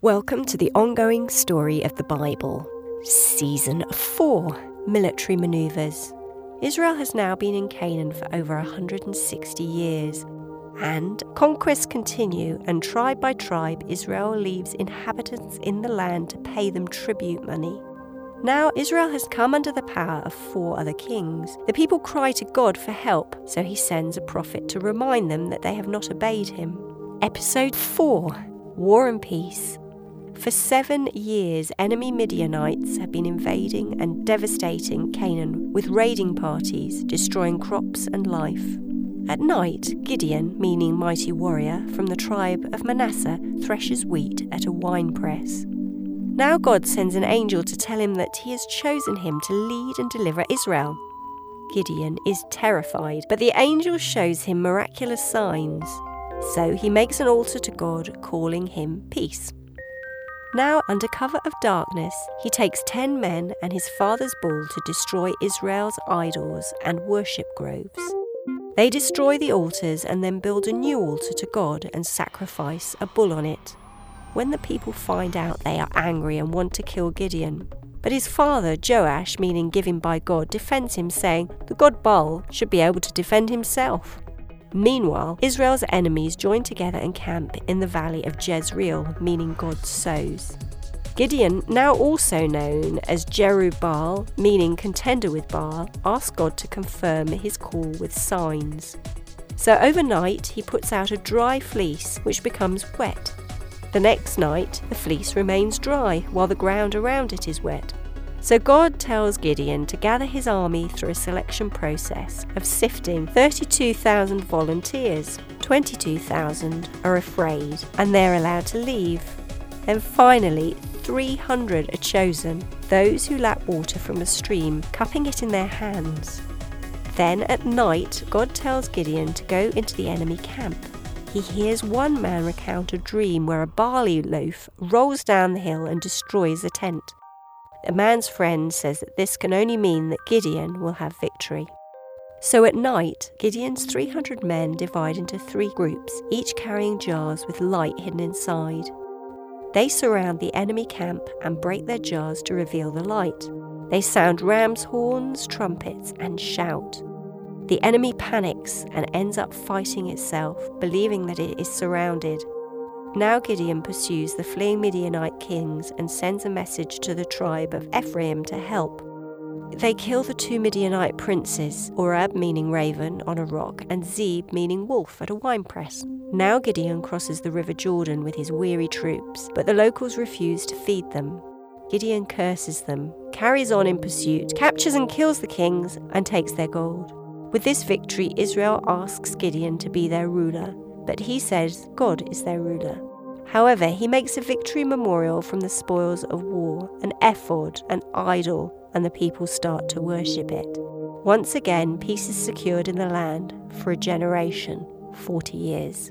Welcome to the ongoing story of the Bible, Season 4 Military Maneuvers. Israel has now been in Canaan for over 160 years, and conquests continue, and tribe by tribe, Israel leaves inhabitants in the land to pay them tribute money. Now Israel has come under the power of four other kings. The people cry to God for help, so he sends a prophet to remind them that they have not obeyed him. Episode 4 War and Peace. For seven years, enemy Midianites have been invading and devastating Canaan with raiding parties, destroying crops and life. At night, Gideon, meaning mighty warrior, from the tribe of Manasseh, threshes wheat at a wine press. Now God sends an angel to tell him that he has chosen him to lead and deliver Israel. Gideon is terrified, but the angel shows him miraculous signs. So he makes an altar to God, calling him Peace. Now, under cover of darkness, he takes ten men and his father's bull to destroy Israel's idols and worship groves. They destroy the altars and then build a new altar to God and sacrifice a bull on it. When the people find out, they are angry and want to kill Gideon. But his father, Joash, meaning given by God, defends him, saying, The god Baal should be able to defend himself. Meanwhile, Israel's enemies join together and camp in the valley of Jezreel, meaning God sows. Gideon, now also known as Jerubbaal, meaning contender with Baal, asks God to confirm his call with signs. So overnight, he puts out a dry fleece, which becomes wet. The next night, the fleece remains dry, while the ground around it is wet. So God tells Gideon to gather his army through a selection process of sifting 32,000 volunteers. 22,000 are afraid and they're allowed to leave. Then finally, 300 are chosen, those who lap water from a stream, cupping it in their hands. Then at night, God tells Gideon to go into the enemy camp. He hears one man recount a dream where a barley loaf rolls down the hill and destroys a tent. A man's friend says that this can only mean that Gideon will have victory. So at night, Gideon's 300 men divide into three groups, each carrying jars with light hidden inside. They surround the enemy camp and break their jars to reveal the light. They sound ram's horns, trumpets, and shout. The enemy panics and ends up fighting itself, believing that it is surrounded. Now Gideon pursues the fleeing Midianite kings and sends a message to the tribe of Ephraim to help. They kill the two Midianite princes, Oreb meaning raven, on a rock, and Zeb meaning wolf at a winepress. Now Gideon crosses the river Jordan with his weary troops, but the locals refuse to feed them. Gideon curses them, carries on in pursuit, captures and kills the kings, and takes their gold. With this victory, Israel asks Gideon to be their ruler, but he says God is their ruler. However, he makes a victory memorial from the spoils of war, an ephod, an idol, and the people start to worship it. Once again, peace is secured in the land for a generation, 40 years.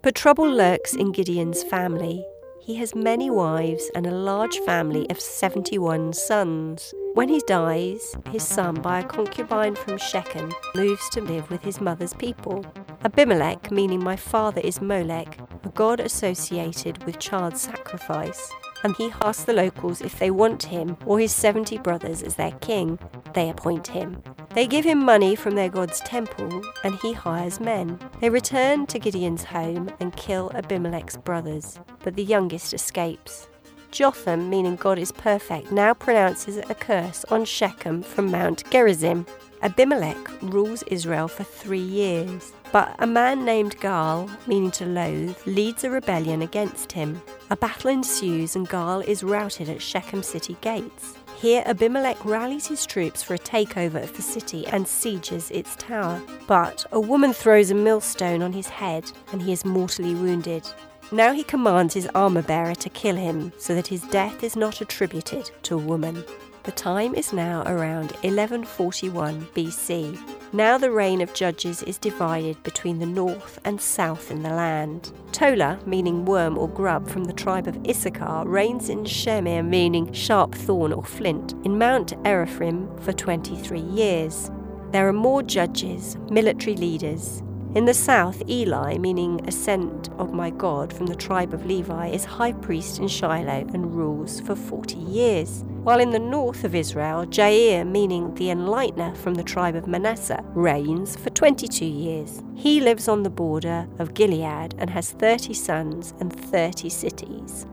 But trouble lurks in Gideon's family. He has many wives and a large family of 71 sons. When he dies, his son, by a concubine from Shechem, moves to live with his mother's people. Abimelech, meaning my father is Molech, a god associated with child sacrifice, and he asks the locals if they want him or his 70 brothers as their king. They appoint him. They give him money from their god's temple, and he hires men. They return to Gideon's home and kill Abimelech's brothers, but the youngest escapes. Jotham, meaning God is perfect, now pronounces a curse on Shechem from Mount Gerizim. Abimelech rules Israel for three years, but a man named Gaal, meaning to loathe, leads a rebellion against him. A battle ensues and Gaal is routed at Shechem city gates. Here, Abimelech rallies his troops for a takeover of the city and sieges its tower. But a woman throws a millstone on his head and he is mortally wounded. Now he commands his armor bearer to kill him so that his death is not attributed to a woman. The time is now around 1141 BC. Now the reign of judges is divided between the north and south in the land. Tola, meaning worm or grub from the tribe of Issachar, reigns in Shemir, meaning sharp thorn or flint, in Mount Ephraim for 23 years. There are more judges, military leaders, In the south, Eli, meaning ascent of my God from the tribe of Levi, is high priest in Shiloh and rules for 40 years. While in the north of Israel, Jair, meaning the enlightener from the tribe of Manasseh, reigns for 22 years. He lives on the border of Gilead and has 30 sons and 30 cities.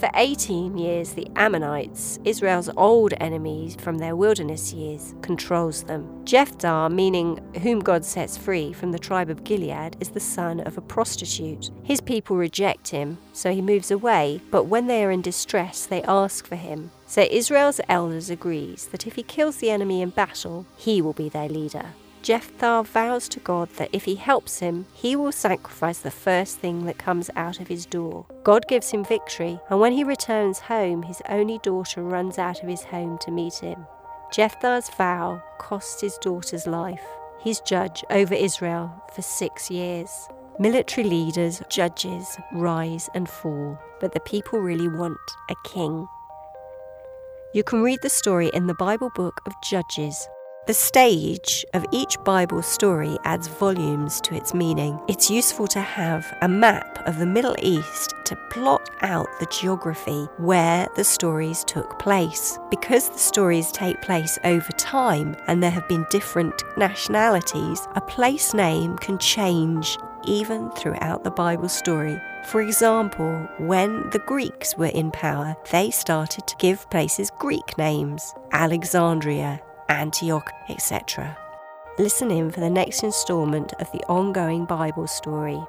For 18 years, the Ammonites, Israel's old enemies from their wilderness years, controls them. Jephthah, meaning whom God sets free from the tribe of Gilead, is the son of a prostitute. His people reject him, so he moves away, but when they are in distress, they ask for him. So Israel's elders agrees that if he kills the enemy in battle, he will be their leader. Jephthah vows to God that if he helps him, he will sacrifice the first thing that comes out of his door. God gives him victory, and when he returns home, his only daughter runs out of his home to meet him. Jephthah's vow costs his daughter's life. He's judge over Israel for six years. Military leaders, judges rise and fall, but the people really want a king. You can read the story in the Bible book of Judges, the stage of each Bible story adds volumes to its meaning. It's useful to have a map of the Middle East to plot out the geography where the stories took place. Because the stories take place over time and there have been different nationalities, a place name can change even throughout the Bible story. For example, when the Greeks were in power, they started to give places Greek names Alexandria, Antioch, etc. Listen in for the next instalment of the ongoing Bible story.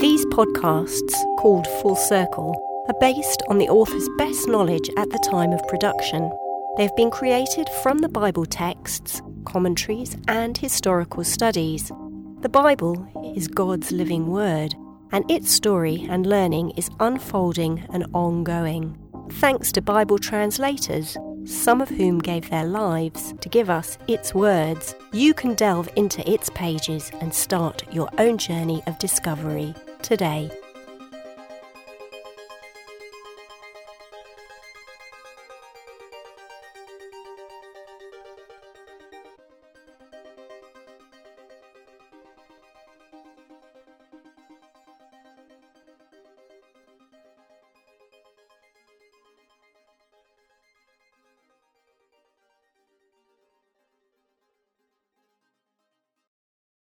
These podcasts, called Full Circle, are based on the author's best knowledge at the time of production. They've been created from the Bible texts, commentaries, and historical studies. The Bible is God's living word, and its story and learning is unfolding and ongoing thanks to Bible translators, some of whom gave their lives to give us its words, you can delve into its pages and start your own journey of discovery today.